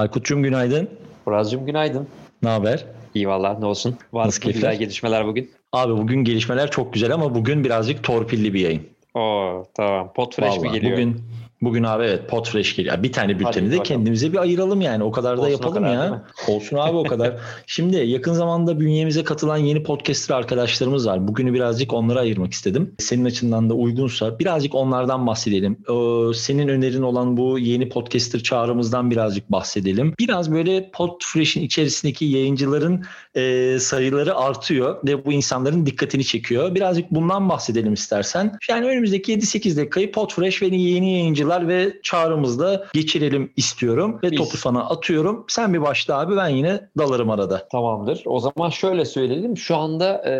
Aykut'cum günaydın. Muraz'cığım günaydın. Ne haber? İyi valla ne olsun. Var Nasıl güzel keyifler? gelişmeler bugün? Abi bugün gelişmeler çok güzel ama bugün birazcık torpilli bir yayın. Oo tamam. Potfresh mi Vallahi geliyor? Bugün bugün abi evet Podfresh geliyor. Bir tane bülteni de kendimize bir ayıralım yani. O kadar da Olsun yapalım kadar, ya. Olsun abi o kadar. Şimdi yakın zamanda bünyemize katılan yeni podcaster arkadaşlarımız var. Bugünü birazcık onlara ayırmak istedim. Senin açından da uygunsa birazcık onlardan bahsedelim. Ee, senin önerin olan bu yeni podcaster çağrımızdan birazcık bahsedelim. Biraz böyle Podfresh'in içerisindeki yayıncıların e, sayıları artıyor ve bu insanların dikkatini çekiyor. Birazcık bundan bahsedelim istersen. Yani önümüzdeki 7-8 dakikayı Podfresh ve yeni yayıncılar ve çağrımızda geçirelim istiyorum. Ve Biz. topu sana atıyorum. Sen bir başla abi ben yine dalarım arada. Tamamdır. O zaman şöyle söyleyelim. Şu anda e,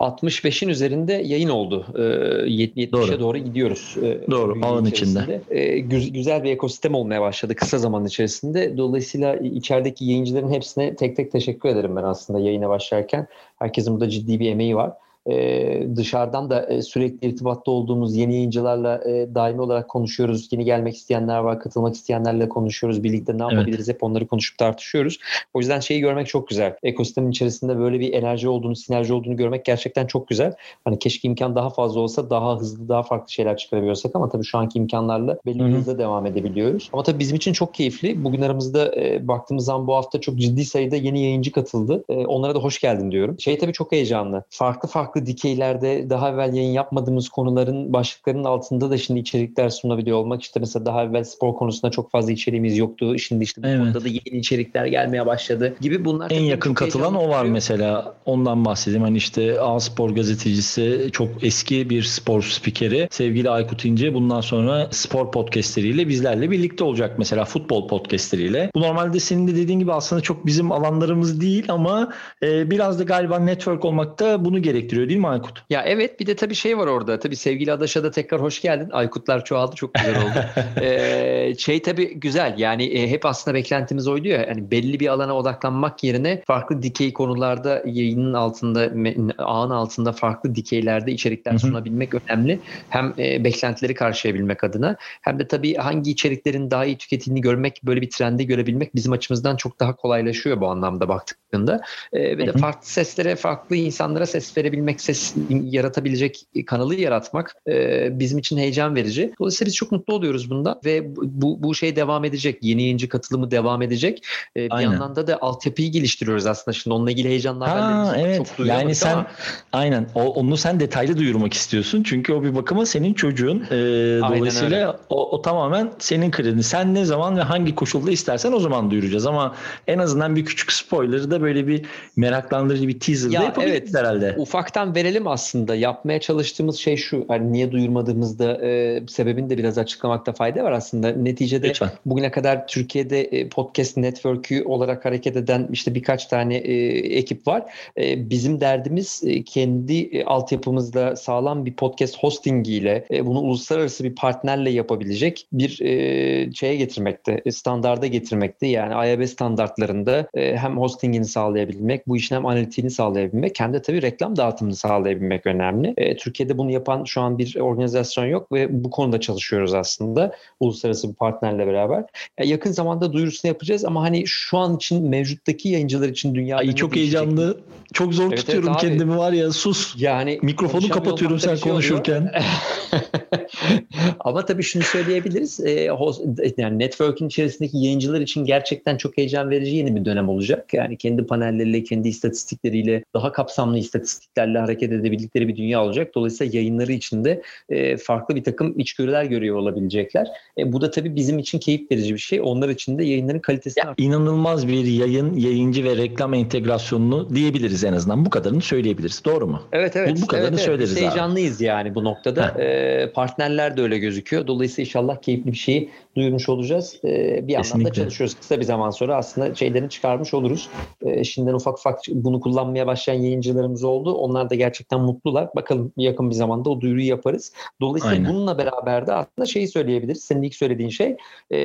65'in üzerinde yayın oldu. E, 70'e Doğru. doğru gidiyoruz. E, Doğru, ağın içerisinde. E, güz- güzel bir ekosistem olmaya başladı kısa zaman içerisinde. Dolayısıyla içerideki yayıncıların hepsine tek tek teşekkür ederim ben aslında yayına başlarken. Herkesin burada ciddi bir emeği var. Ee, dışarıdan da e, sürekli irtibatta olduğumuz yeni yayıncılarla e, daimi olarak konuşuyoruz. Yeni gelmek isteyenler var, katılmak isteyenlerle konuşuyoruz. Birlikte ne Evet. yapabiliriz hep onları konuşup tartışıyoruz. O yüzden şeyi görmek çok güzel. Ekosistemin içerisinde böyle bir enerji olduğunu, sinerji olduğunu görmek gerçekten çok güzel. Hani keşke imkan daha fazla olsa daha hızlı, daha farklı şeyler çıkarabiliyorsak ama tabii şu anki imkanlarla belli bir hı. hızla devam edebiliyoruz. Ama tabii bizim için çok keyifli. Bugün aramızda e, baktığımız zaman bu hafta çok ciddi sayıda yeni yayıncı katıldı. E, onlara da hoş geldin diyorum. Şey tabii çok heyecanlı. Farklı farklı dikeylerde daha evvel yayın yapmadığımız konuların başlıklarının altında da şimdi içerikler sunabiliyor olmak. İşte mesela daha evvel spor konusunda çok fazla içeriğimiz yoktu. Şimdi işte bu Evet. konuda da yeni içerikler gelmeye başladı gibi bunlar. En yakın katılan o var mesela. Ondan bahsedeyim. Hani işte A Spor gazetecisi çok eski bir spor spikeri. Sevgili Aykut İnce bundan sonra spor podcastleriyle bizlerle birlikte olacak mesela futbol podcastleriyle. Bu normalde senin de dediğin gibi aslında çok bizim alanlarımız değil ama e, biraz da galiba network olmak da bunu gerektiriyor değil mi Aykut? Ya evet bir de tabii şey var orada. Tabii sevgili Adaş'a da tekrar hoş geldin. Aykutlar çoğaldı çok güzel oldu. Ee, şey tabii güzel yani e, hep aslında beklentimiz oydu ya. Yani belli bir alana odaklanmak yerine farklı dikey konularda yayının altında ağın altında farklı dikeylerde içerikler sunabilmek önemli. Hem e, beklentileri karşılayabilmek adına hem de tabii hangi içeriklerin daha iyi tüketildiğini görmek böyle bir trendi görebilmek bizim açımızdan çok daha kolaylaşıyor bu anlamda baktığında. Ee, ve de farklı seslere, farklı insanlara ses verebilmek, ses yaratabilecek kanalı yaratmak e, bizim için heyecan verici. Dolayısıyla biz çok mutlu oluyoruz bunda ve bu- bu, şey devam edecek. Yeni yayıncı katılımı devam edecek. E, bir Aynen. yandan da da altyapıyı geliştiriyoruz aslında. Şimdi onunla ilgili heyecanlı Ha evet çok yani sen ama aynen o, onu sen detaylı duyurmak istiyorsun çünkü o bir bakıma senin çocuğun Ee, dolayısıyla o, o tamamen senin kredin sen ne zaman ve hangi koşulda istersen o zaman duyuracağız ama en azından bir küçük spoiler'ı da böyle bir meraklandırıcı bir teaser Ya, da yapabiliriz evet. herhalde. ufaktan verelim aslında. Yapmaya çalıştığımız şey şu. Hani niye duyurmadığımızda e, sebebini de biraz açıklamakta fayda var aslında. Neticede Lütfen. bugüne kadar Türkiye'de e, podcast network'ü olarak hareket eden işte birkaç tane e, ekip var. E, bizim derdimiz e, kendi e, altyapımızda sağlam bir podcast hostingiyle e, bunu uluslararası bir partnerle yapabilecek bir e, şeye getirmekte, e, standarda getirmekte. Yani IAB standartlarında e, hem hostingini sağlayabilmek, bu işin hem analitiğini sağlayabilmek hem de tabii reklam dağıtımını sağlayabilmek önemli. E, Türkiye'de bunu yapan şu an bir organizasyon yok ve bu konuda çalışıyoruz aslında uluslararası bir partnerle beraber. Ya yakın zamanda duyurusunu yapacağız ama hani şu an için mevcuttaki yayıncılar için dünyada Ay çok heyecanlı. Çok zor Evet, tutuyorum evet abi. kendimi var ya sus. Yani Mikrofonu kapatıyorum sen şey konuşurken. Ama tabii şunu söyleyebiliriz. E, host- yani network'ün içerisindeki yayıncılar için gerçekten çok heyecan verici yeni bir dönem olacak. Yani kendi panelleriyle, kendi istatistikleriyle, daha kapsamlı istatistiklerle hareket edebildikleri bir dünya olacak. Dolayısıyla yayınları içinde e, farklı bir takım içgörüler görüyor olabilecekler. E, bu da tabii bizim için keyif verici bir şey. Onlar için de yayınların kalitesini Ya, inanılmaz bir yayın, yayıncı ve reklam entegrasyonunu diyebiliriz en azından. Bu kadarını söyleyebiliriz. Doğru mu? Evet evet. Bu- bu kadarını evet, evet. söyleriz Biz abi. heyecanlıyız yani bu noktada. Heh. Ee, partnerler de öyle gözüküyor. Dolayısıyla inşallah keyifli bir şeyi duyurmuş olacağız. Ee, bir Kesinlikle. da çalışıyoruz. Kısa bir zaman sonra aslında şeylerini çıkarmış oluruz. Ee, şimdiden ufak ufak bunu kullanmaya başlayan yayıncılarımız oldu. Onlar da gerçekten mutlular. Bakalım yakın bir zamanda o duyuruyu yaparız. Dolayısıyla Aynen. bununla beraber de aslında şeyi söyleyebiliriz. Senin ilk söylediğin şey e,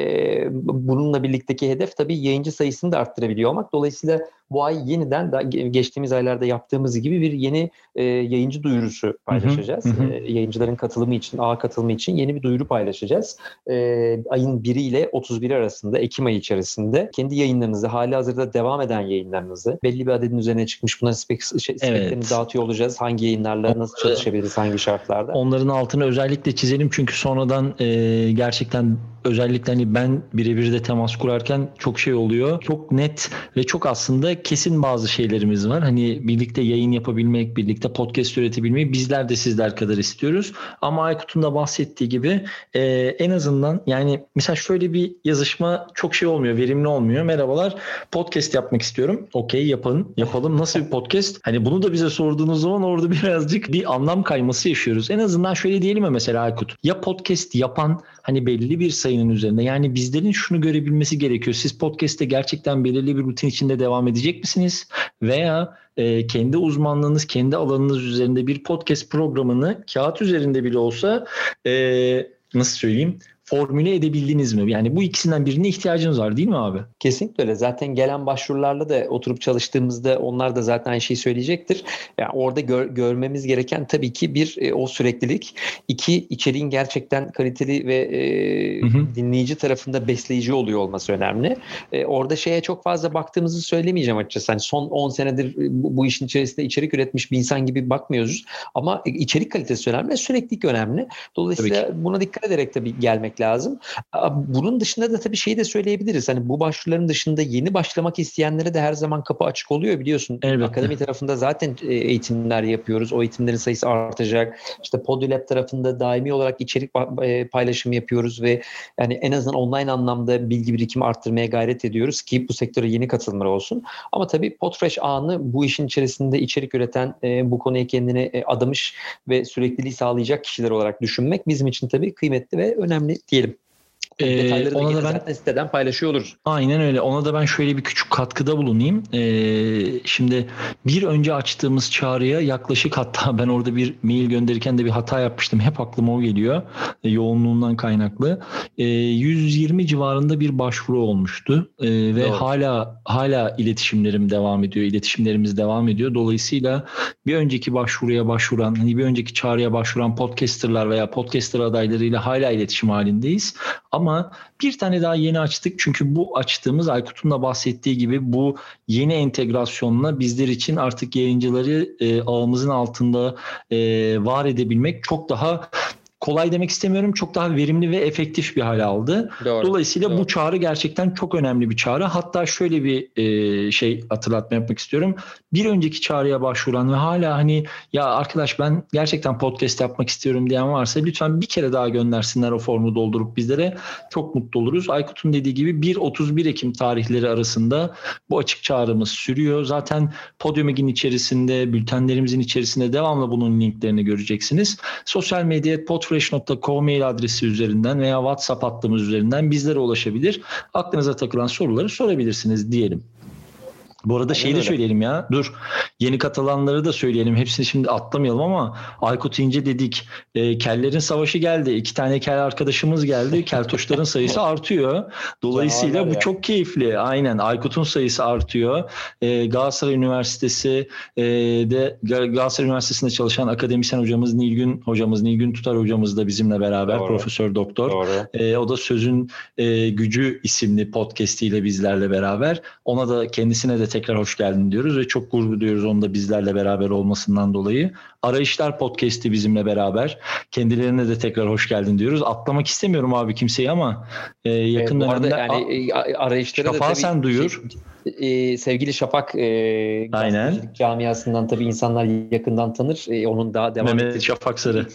bununla birlikteki hedef tabii yayıncı sayısını da arttırabiliyor olmak. Dolayısıyla bu ay yeniden da geçtiğimiz aylarda yaptığımız gibi bir yeni e, yayıncı duyurusu paylaşacağız. hı hı. E, yayıncıların katılımı için, ağ katılımı için yeni bir duyuru paylaşacağız. E, ayın 1 ile 31 arasında, Ekim ayı içerisinde kendi yayınlarınızı, hali hazırda devam eden yayınlarınızı belli bir adedin üzerine çıkmış bunların spek, şey, speklerini evet. dağıtıyor olacağız. Hangi yayınlarla nasıl çalışabiliriz, hangi şartlarda? Onların altını özellikle çizelim çünkü sonradan e, gerçekten özellikle hani ben birebir de temas kurarken çok şey oluyor. Çok net ve çok aslında kesin bazı şeylerimiz var. Hani birlikte yayın yapabilmek, birlikte podcast üretebilmeyi bizler de sizler kadar istiyoruz. Ama Aykut'un da bahsettiği gibi e, en azından yani mesela şöyle bir yazışma çok şey olmuyor, verimli olmuyor. Merhabalar podcast yapmak istiyorum. Okey yapın, yapalım. Nasıl bir podcast? Hani bunu da bize sorduğunuz zaman orada birazcık bir anlam kayması yaşıyoruz. En azından şöyle diyelim mi mesela Aykut? Ya podcast yapan hani belli bir sayının üzerinde. Yani bizlerin şunu görebilmesi gerekiyor. Siz podcast'te gerçekten belirli bir rutin içinde devam edecek misiniz? Veya e, kendi uzmanlığınız, kendi alanınız üzerinde bir podcast programını kağıt üzerinde bile olsa e, nasıl söyleyeyim formüle edebildiniz mi? Yani bu ikisinden birine ihtiyacınız var değil mi abi? Kesinlikle öyle. Zaten gelen başvurularla da oturup çalıştığımızda onlar da zaten şeyi söyleyecektir. Yani orada gör, görmemiz gereken tabii ki bir e, o süreklilik. iki içeriğin gerçekten kaliteli ve e, hı hı. dinleyici tarafında besleyici oluyor olması önemli. E, orada şeye çok fazla baktığımızı söylemeyeceğim açıkçası. Hani son 10 senedir bu, bu işin içerisinde içerik üretmiş bir insan gibi bakmıyoruz. Ama içerik kalitesi önemli, süreklilik önemli. Dolayısıyla buna dikkat ederek tabii gelmek lazım. Bunun dışında da tabii şeyi de söyleyebiliriz. Hani bu başvuruların dışında yeni başlamak isteyenlere de her zaman kapı açık oluyor biliyorsun. Elbette. Akademi tarafında zaten e, eğitimler yapıyoruz. O eğitimlerin sayısı artacak. İşte Podulab tarafında daimi olarak içerik e, paylaşımı yapıyoruz ve yani en azından online anlamda bilgi birikimi arttırmaya gayret ediyoruz ki bu sektöre yeni katılımlar olsun. Ama tabii Podfresh ağını bu işin içerisinde içerik üreten, e, bu konuya kendini adamış ve sürekliliği sağlayacak kişiler olarak düşünmek bizim için tabii kıymetli ve önemli diyelim. Ee, Detayları ona da ben zaten siteden paylaşıyor oluruz. Aynen öyle. Ona da ben şöyle bir küçük katkıda bulunayım. Ee, şimdi bir önce açtığımız çağrıya yaklaşık hatta ben orada bir mail gönderirken de bir hata yapmıştım. Hep aklıma o geliyor. E, yoğunluğundan kaynaklı. E, 120 civarında bir başvuru olmuştu. E, ve Doğru. hala hala iletişimlerim devam ediyor. İletişimlerimiz devam ediyor. Dolayısıyla bir önceki başvuruya başvuran, hani bir önceki çağrıya başvuran podcasterlar veya podcaster adaylarıyla hala iletişim halindeyiz. Ama bir tane daha yeni açtık. Çünkü bu açtığımız Aykut'un da bahsettiği gibi bu yeni entegrasyonla bizler için artık yayıncıları e, ağımızın altında e, var edebilmek çok daha kolay demek istemiyorum. Çok daha verimli ve efektif bir hal aldı. Doğru, Dolayısıyla doğru. bu çağrı gerçekten çok önemli bir çağrı. Hatta şöyle bir e, şey hatırlatma yapmak istiyorum. Bir önceki çağrıya başvuran ve hala hani ya arkadaş ben gerçekten podcast yapmak istiyorum diyen varsa lütfen bir kere daha göndersinler o formu doldurup bizlere. Çok mutlu oluruz. Aykut'un dediği gibi 1-31 Ekim tarihleri arasında bu açık çağrımız sürüyor. Zaten Podium'un içerisinde, bültenlerimizin içerisinde devamlı bunun linklerini göreceksiniz. Sosyal medya, podcast fresh.co mail adresi üzerinden veya WhatsApp hattımız üzerinden bizlere ulaşabilir. Aklınıza takılan soruları sorabilirsiniz diyelim. Bu arada şeyi de söyleyelim ya. Dur. Yeni katılanları da söyleyelim. Hepsini şimdi atlamayalım ama Aykut İnce dedik. E, kellerin savaşı geldi. İki tane kel arkadaşımız geldi. Keltoşların sayısı artıyor. Dolayısıyla bu ya. çok keyifli. Aynen. Aykut'un sayısı artıyor. E, Galatasaray Üniversitesi e, de Galatasaray Üniversitesi'nde çalışan akademisyen hocamız Nilgün hocamız Nilgün Tutar hocamız da bizimle beraber Doğru. profesör doktor. Doğru. E, o da Sözün e, Gücü isimli podcastiyle bizlerle beraber. Ona da kendisine de tekrar hoş geldin diyoruz ve çok gurur duyuyoruz onun da bizlerle beraber olmasından dolayı. Arayışlar Podcast'i bizimle beraber. Kendilerine de tekrar hoş geldin diyoruz. Atlamak istemiyorum abi kimseyi ama e, yakın e, dönemde yani, arayışları da tabii sen duyur. Şey, e, sevgili Şafak e, Aynen. camiasından tabii insanlar yakından tanır. E, onun daha devam Mehmet ettiği... Şafak Sarı.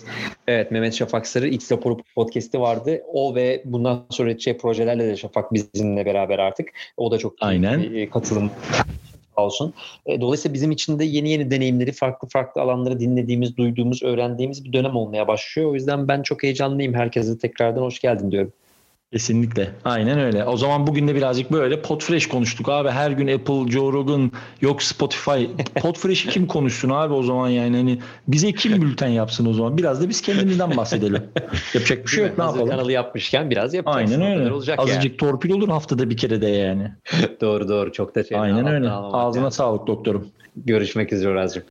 Evet Mehmet Şafak Sarı X Raporu podcast'i vardı. O ve bundan sonra edeceği projelerle de Şafak bizimle beraber artık. O da çok Aynen. E, olsun. E, dolayısıyla bizim için de yeni yeni deneyimleri, farklı farklı alanları dinlediğimiz, duyduğumuz, öğrendiğimiz bir dönem olmaya başlıyor. O yüzden ben çok heyecanlıyım. Herkese tekrardan hoş geldin diyorum. Kesinlikle. Aynen öyle. O zaman bugün de birazcık böyle Podfresh konuştuk abi. Her gün Apple, Joe Rogan, yok Spotify. Podfresh'i kim konuşsun abi o zaman yani hani bize kim bülten yapsın o zaman? Biraz da biz kendimizden bahsedelim. Yapacak bir şey yok. Ne yapalım? kanalı yapmışken biraz yapacağız. Aynen öyle. Olacak Azıcık yani. torpil olur haftada bir kere de yani. doğru doğru. Çok da şey. Aynen öyle. Ağzına yani. sağlık doktorum. Görüşmek üzere Razcığım.